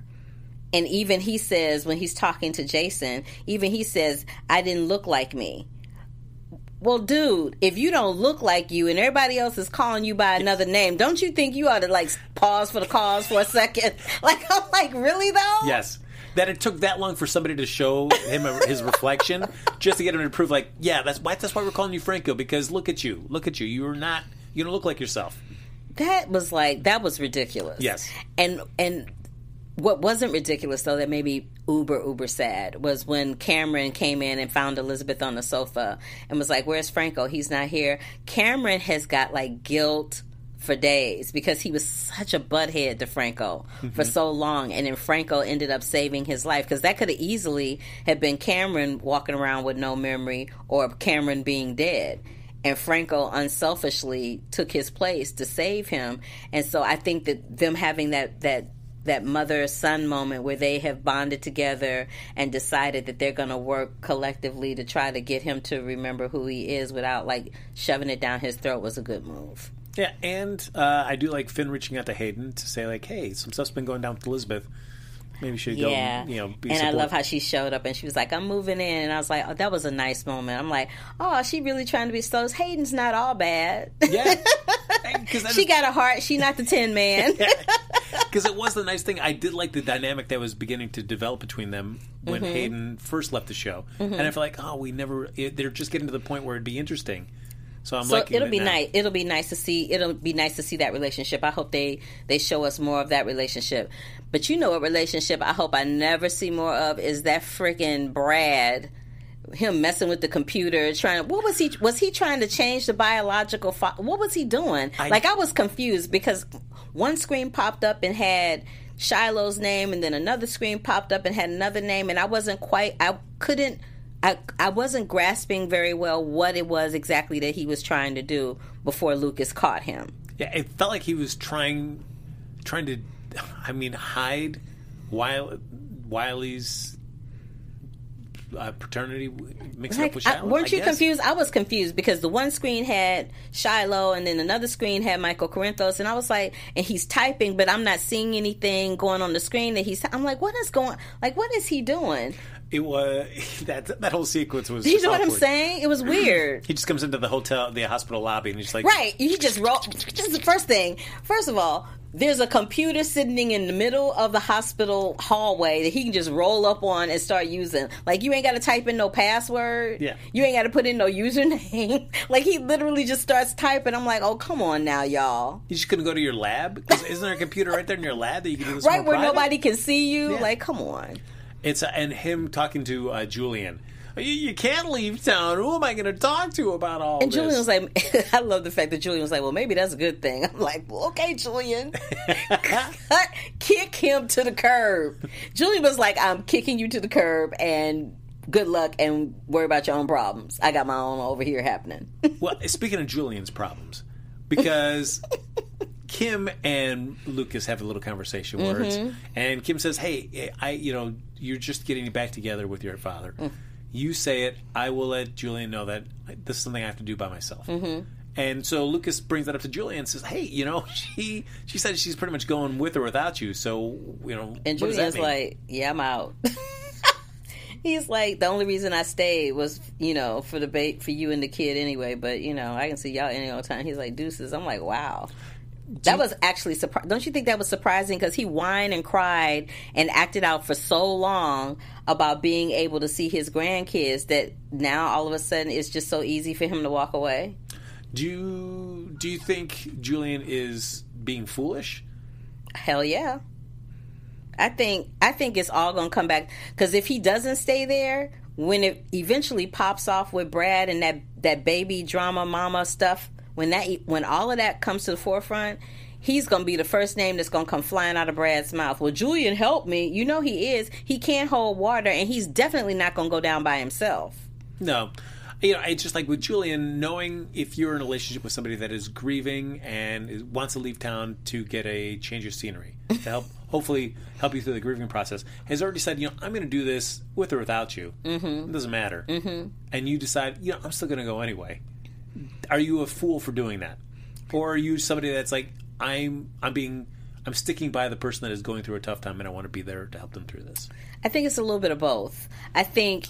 and even he says when he's talking to Jason, even he says, "I didn't look like me." Well, dude, if you don't look like you and everybody else is calling you by another name, don't you think you ought to like pause for the cause for a second? [LAUGHS] Like, I'm like, really though? Yes. That it took that long for somebody to show him a, his reflection just to get him to prove, like, yeah, that's why that's why we're calling you Franco because look at you, look at you, you're not, you don't look like yourself. that was like that was ridiculous. Yes. And and what wasn't ridiculous though that made me uber uber sad was when Cameron came in and found Elizabeth on the sofa and was like, "Where's Franco? He's not here." Cameron has got like guilt for days because he was such a butthead to Franco for mm-hmm. so long, and then Franco ended up saving his life because that could have easily have been Cameron walking around with no memory or Cameron being dead and Franco unselfishly took his place to save him. And so I think that them having that that that mother son moment where they have bonded together and decided that they're going to work collectively to try to get him to remember who he is without like shoving it down his throat was a good move. Yeah, and uh, I do like Finn reaching out to Hayden to say, like, hey, some stuff's been going down with Elizabeth. Maybe should Yeah, go, you know, and I love how she showed up and she was like, "I'm moving in," and I was like, "Oh, that was a nice moment." I'm like, "Oh, she really trying to be so." Hayden's not all bad. Yeah. [LAUGHS] Because she got a heart. She not the Tin Man. [LAUGHS] because [LAUGHS] it was the nice thing. I did like the dynamic that was beginning to develop between them when Mm-hmm. Hayden first left the show, and I feel like, oh, we never. It, they're just getting to the point where it'd be interesting. So I'm So liking it'll be now. nice. It'll be nice to see. It'll be nice to see that relationship. I hope they they show us more of that relationship. But you know what relationship I hope I never see more of is that freaking Brad. Him messing with the computer, trying. To what was he? Was he trying to change the biological? Fa- what was he doing? like I was confused because one screen popped up and had Shiloh's name, and then another screen popped up and had another name, and I wasn't quite. I couldn't. I, I wasn't grasping very well what it was exactly that he was trying to do before Lucas caught him. Yeah, it felt like he was trying, trying to, I mean, hide Wiley, Wiley's uh, paternity mixed up Like, with I- Shiloh. weren't I you guess. confused? I was confused because the one screen had Shiloh and then another screen had Michael Corinthos, and I was like, and he's typing, but I'm not seeing anything going on the screen that he's. I'm like, what is going? Like, what is he doing? It was [LAUGHS] that that whole sequence was. Do you know what I'm saying? It was [CLEARS THROAT] weird. He just comes into the hotel, the hospital lobby, and he's like, Right. He just roll. Just the first thing. First of all, there's a computer sitting in the middle of the hospital hallway that he can just roll up on and start using. Like you ain't got to type in no password. Yeah. You ain't got to put in no username. [LAUGHS] like he literally just starts typing. I'm like, oh come on now, y'all. You just couldn't go to your lab? isn't there a computer right there in your lab that you can do this [LAUGHS] Right where private? nobody can see you. Yeah. Like, come on. It's uh, and him talking to uh, Julian. You, you can't leave town. Who am I going to talk to about all And this? Julian was like, [LAUGHS] I love the fact that Julian was like, well, maybe that's a good thing. [LAUGHS] I'm like, well, okay, Julian. Cut, [LAUGHS] kick him to the curb. Julian was like, I'm kicking you to the curb and good luck and worry about your own problems. I got my own over here happening. well, speaking of Julian's problems, because Kim and Lucas have a little conversation where it's, Mm-hmm. and Kim says, "Hey, I, you know, you're just getting back together with your father. Mm. You say it. I will let Julian know that this is something I have to do by myself." Mm-hmm. And so Lucas brings that up to Julian and says, "Hey, you know, [LAUGHS] she she said she's pretty much going with or without you. So you know, And what does that Julian's mean?" like, yeah, I'm out. [LAUGHS] He's like, the only reason I stayed was, you know, for the bait for you and the kid anyway. But you know, I can see y'all any old time. He's like, deuces. I'm like, wow. That was actually surprising. Don't you think that was surprising? Because he whined and cried and acted out for so long about being able to see his grandkids that now all of a sudden it's just so easy for him to walk away. Do you do you think Julian is being foolish? Hell yeah. I think I think it's all going to come back because if he doesn't stay there, when it eventually pops off with Brad and that that baby drama mama stuff, when that when all of that comes to the forefront, he's going to be the first name that's going to come flying out of Brad's mouth. Well, Julian help me. You know he is. He can't hold water, and he's definitely not going to go down by himself. No. You know, it's just like with Julian, knowing if you're in a relationship with somebody that is grieving and wants to leave town to get a change of scenery to help, [LAUGHS] hopefully help you through the grieving process, has already said, you know, I'm going to do this with or without you. Mm-hmm. It doesn't matter. Mm-hmm. And you decide, you know, I'm still going to go anyway. Are you a fool for doing that, or are you somebody that's like, I'm, I'm being, I'm sticking by the person that is going through a tough time, and I want to be there to help them through this. I think it's a little bit of both. I think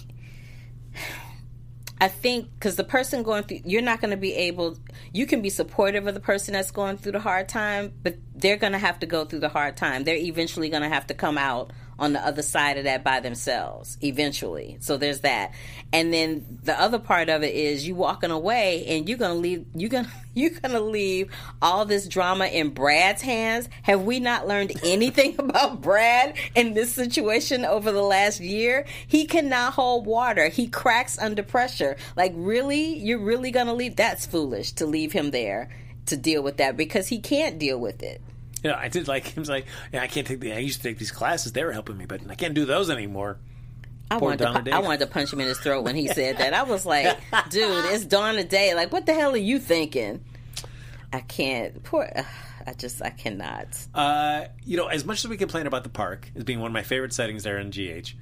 I think because the person going through, you're not going to be able, you can be supportive of the person that's going through the hard time, but they're going to have to go through the hard time. They're eventually going to have to come out on the other side of that by themselves, eventually. So there's that. And then the other part of it is you walking away and you're to leave, you're going [LAUGHS] to, you're to leave all this drama in Brad's hands. Have we not learned anything [LAUGHS] about Brad in this situation over the last year? He cannot hold water. He cracks under pressure. Like, really? You're really to leave? That's foolish to leave him there to deal with that because he can't deal with it. You know, I did like him. Like, yeah, I can't take the. I used to take these classes; they were helping me, but I can't do those anymore. I Poor wanted, to, Donna pu- Dave. I wanted to punch him in his throat when he said that. I was [LAUGHS] like, dude, it's dawn of day. Like, what the hell are you thinking? I can't. Poor. I just, I cannot. Uh, you know, as much as we complain about the park as being one of my favorite settings there in GH,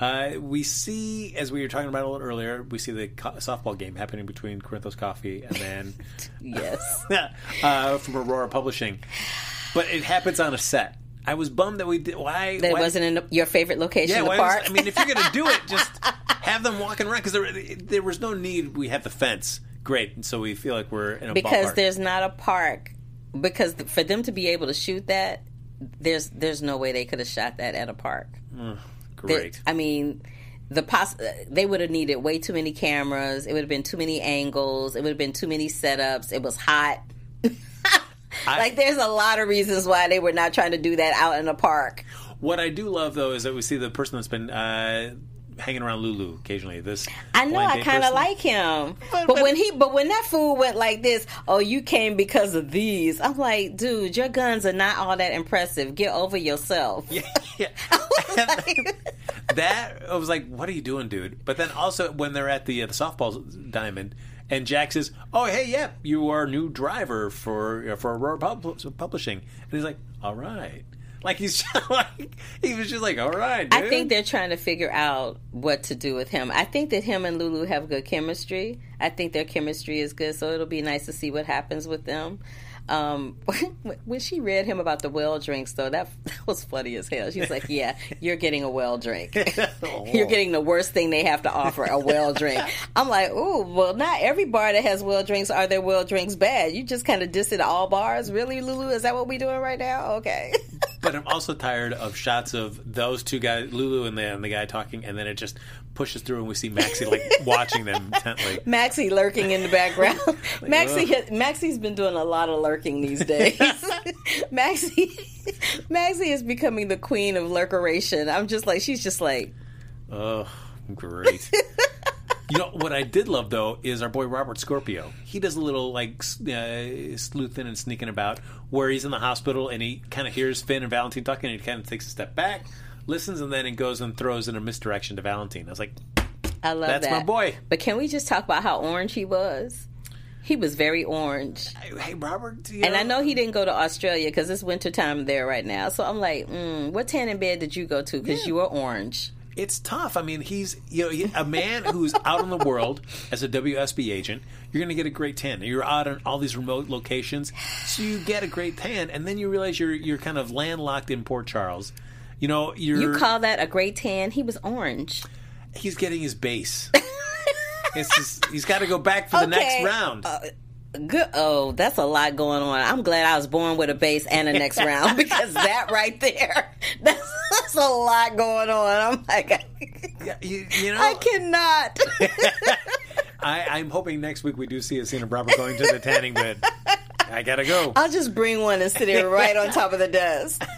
uh, we see, as we were talking about a little earlier, we see the co- softball game happening between Corinthos Coffee and then [LAUGHS] Yes. [LAUGHS] uh, from Aurora Publishing. But it happens on a set. I was bummed that we did. Why? That why, wasn't in your favorite location Yeah, in the why park. was- I mean, if you're going to do it, just [LAUGHS] have them walking around because there, there was no need. We have the fence, great, and so we feel like we're in a because ballpark. there's not a park. Because for them to be able to shoot that, there's there's no way they could have shot that at a park. Great. I mean, the poss- they would have needed way too many cameras. It would have been too many angles. It would have been too many setups. It was hot. Like there's a lot of reasons why they were not trying to do that out in a park. What I do love though is that we see the person that's been uh, hanging around Lulu occasionally. This I know I kind of like him, But- but, but- when he but when that fool went like this, oh you came because of these. I'm like, dude, your guns are not all that impressive. Get over yourself. yeah. [LAUGHS] [LAUGHS] that I was like, "What are you doing, dude?" But then also when they're at the uh, the softball diamond, and Jack says, "Oh, hey, yeah, you are new driver for uh, for Aurora Pub- Publishing," and he's like, "All right." Like he's [LAUGHS] like he was just like, "All right." Dude. I think they're trying to figure out what to do with him. I think that him and Lulu have good chemistry. I think their chemistry is good, so it'll be nice to see what happens with them. Um, [LAUGHS] when she read him about the well drinks, though, that, [LAUGHS] that was funny as hell. She was like, "Yeah, you're getting a well drink. [LAUGHS] you're getting the worst thing they have to offer, a well drink." I'm like, "Ooh, well, not every bar that has well drinks are their well drinks bad. You just kind of diss it all bars, really, Lulu? Is that what we're doing right now? Okay." but I'm also tired of shots of those two guys, Lulu and the, and the guy talking, and then it just pushes through, and we see Maxie like [LAUGHS] watching them intently. Maxie lurking in the background. [LAUGHS] [LAUGHS] Maxie, Maxie's been doing a lot of lurking these days. Maxie, Maxie is becoming the queen of lurkeration. I'm just like, she's just like, Oh, great. you know what I did love though is our boy Robert Scorpio. He does a little like uh, sleuthing and sneaking about where he's in the hospital and he kind of hears Finn and Valentine talking and he kind of takes a step back, listens, and then he goes and throws in a misdirection to Valentine. I was like, I love That's that. my boy. But can we just talk about how orange he was? He was very orange. "Hey, Robert," you And I know he didn't go to Australia because it's wintertime there right now. So I'm like, mm, what tanning bed did you go to? Because you were orange. it's tough. I mean, he's you know a man who's out in the world as a WSB agent. You're going to get a great tan. You're out on all these remote locations, so you get a great tan, and then you realize you're you're kind of landlocked in Port Charles. You know, you're You call that a gray tan? He was orange. he's getting his base. [LAUGHS] it's just, he's got to go back for the next round. Uh, Good. Oh, that's a lot going on. I'm glad I was born with a base and a next round [LAUGHS] because that right there, [LAUGHS] that's, that's a lot going on. I'm like, Yeah, you, you know, I cannot. I, I'm hoping next week we do see a scene of Robert going to the tanning bed. I gotta go. I'll just bring one and sit it right on top of the desk. [LAUGHS]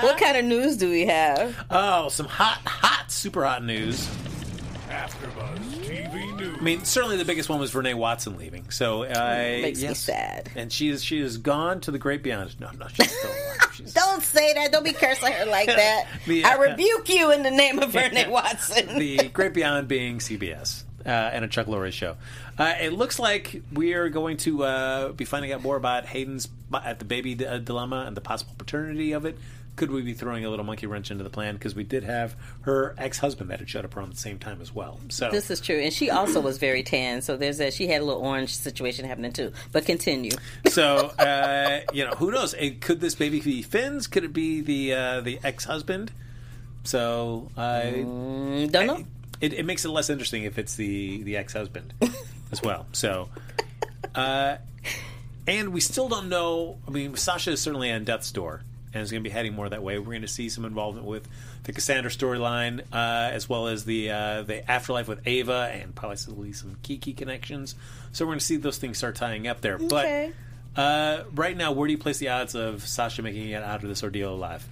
what kind of news do we have? Oh, some hot, hot, super hot news. AfterBuzz TV News. I mean, certainly the biggest one was Vernee Watson leaving. So uh, Makes me yes. sad. And she is she is gone to the great beyond. No, no, she's still alive. She's, Don't say that. Don't be cursing her like that. [LAUGHS] The, I uh, rebuke you in the name of Vernee [LAUGHS] Watson. the great beyond being CBS. Uh, and a Chuck Lorre show. Uh, it looks like we are going to uh, be finding out more about Hayden's at the baby d- uh, dilemma and the possible paternity of it. Could we be throwing a little monkey wrench into the plan? Because we did have her ex husband that had showed up around the same time as well. So This is true, and she also was very tan. So there's a she had a little orange situation happening too. But continue. [LAUGHS] So uh, you know, who knows? Could this baby be Finn's? Could it be the uh, the ex husband? So I Mm, Don't know. It, it makes it less interesting if it's the the ex husband [LAUGHS] as well. So, uh, and we still don't know. I mean, Sasha is certainly on death's door and is going to be heading more that way. We're going to see some involvement with the Cassandra storyline, uh, as well as the uh, the afterlife with Ava, and possibly some Kiki connections. So we're going to see those things start tying up there. Okay. But uh, right now, where do you place the odds of Sasha making it out of this ordeal alive?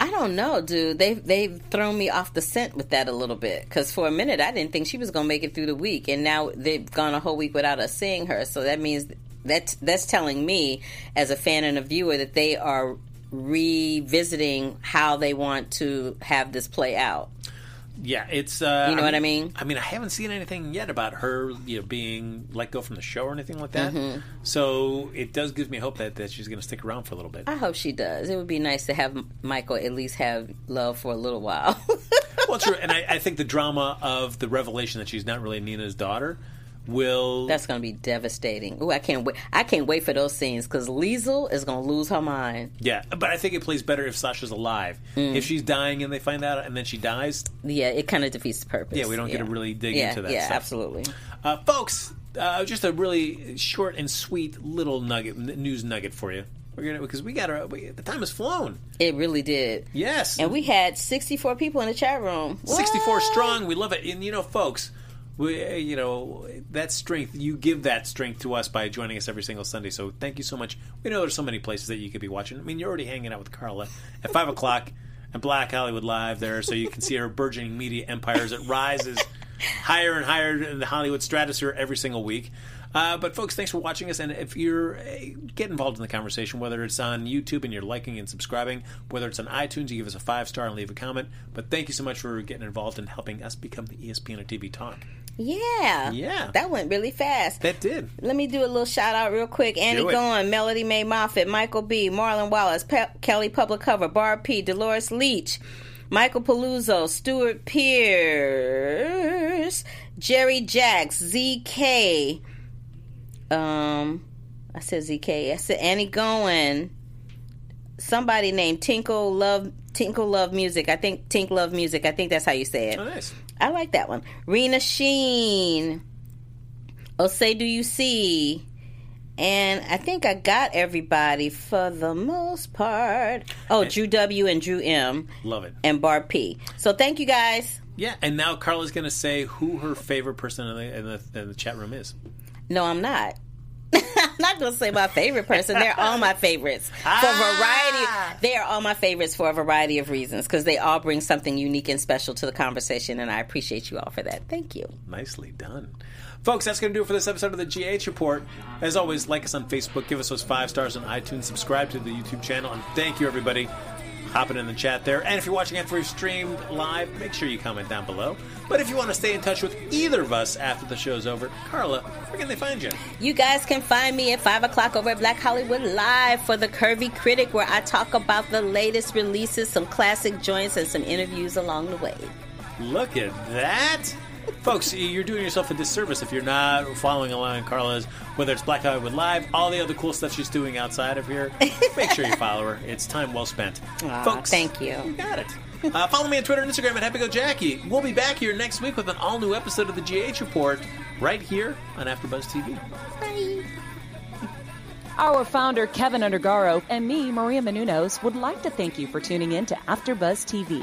I don't know, dude. They've they've thrown me off the scent with that a little bit. Because for a minute, I didn't think she was going to make it through the week, and now they've gone a whole week without us seeing her. So that means that that's telling me, as a fan and a viewer, that they are revisiting how they want to have this play out. Yeah, it's. Uh, You know what I mean? I mean, I haven't seen anything yet about her, you know, being let go from the show or anything like that. Mm-hmm. So it does give me hope that, that she's going to stick around for a little bit. I hope she does. It would be nice to have Michael at least have love for a little while. well, true, and [LAUGHS] I, I think the drama of the revelation that she's not really Nina's daughter will. That's going to be devastating. Ooh, I can't wait. I can't wait for those scenes because Liesl is going to lose her mind. yeah, but I think it plays better if Sasha's alive. Mm. If she's dying and they find out, and then she dies, Yeah, it kind of defeats the purpose. Yeah, we don't get to really dig yeah, into that Yeah, stuff. absolutely. uh, folks. Uh, just a really short and sweet little nugget, n- news nugget for you. We're gonna because we got our we, the time has flown. It really did. Yes, And we had 64 people in the chat room. 64 What? strong. We love it. And you know, folks, we eh, you know that strength. You give that strength to us by joining us every single Sunday. So thank you so much. We know there's so many places that you could be watching. I mean, you're already hanging out with Carla at five o'clock at Black Hollywood Live there, so you can see her burgeoning media empire as it rises higher and higher in the Hollywood stratosphere every single week. Uh, but folks, thanks for watching us. And if you're uh, get involved in the conversation, whether it's on YouTube and you're liking and subscribing, whether it's on iTunes, you give us a five star and leave a comment. But thank you so much for getting involved and helping us become the ESPN of TV Talk. Yeah. Yeah. That went really fast. That did. Let me do a little shout out real quick. Annie Do. Goen, Melody Mae Moffat, Michael B., Marlon Wallace, Pe- Kelly Public Cover, Barb P., Dolores Leach, Michael Paluzzo, Stuart Pierce, Jerry Jacks, ZK. Um, I said ZK. I said Annie Goen. Somebody named Tinkle Love Tinkle Love Music. I think Tink Love Music. I think that's how you say it. Oh, nice. I like that one. Rena Sheen. Oh, say do you see? And I think I got everybody for the most part. Oh, Drew W and Drew M Love it. and Barb P. So thank you guys. Yeah, and now Carla's going to say who her favorite person in the, in the, in the chat room is. No, I'm not. I'm not going to say my favorite person. They're all my favorites for a variety. They are all my favorites for a variety of reasons because they all bring something unique and special to the conversation, and I appreciate you all for that. Thank you. Nicely done. Folks, that's going to do it for this episode of the GH Report. As always, like us on Facebook, give us those five stars on iTunes, subscribe to the YouTube channel, and thank you, everybody, hopping in the chat there. And if you're watching after we've streamed live, make sure you comment down below. But if you want to stay in touch with either of us after the show's over, Carla, where can they find you? You guys can find me at 5 o'clock over at Black Hollywood Live for the Curvy Critic, where I talk about the latest releases, some classic joints, and some interviews along the way. Look at that. Folks, you're doing yourself a disservice if you're not following along in Carla's, whether it's Black Hollywood Live, all the other cool stuff she's doing outside of here. Make sure you follow her. It's time well spent. Aw, Folks, thank you. You got it. Uh, follow me on Twitter and Instagram at HappyGoJackie. We'll be back here next week with an all new episode of the GH Report right here on AfterBuzz TV. Bye. Our founder, Kevin Undergaro, and me, Maria Menounos, would like to thank you for tuning in to AfterBuzz TV.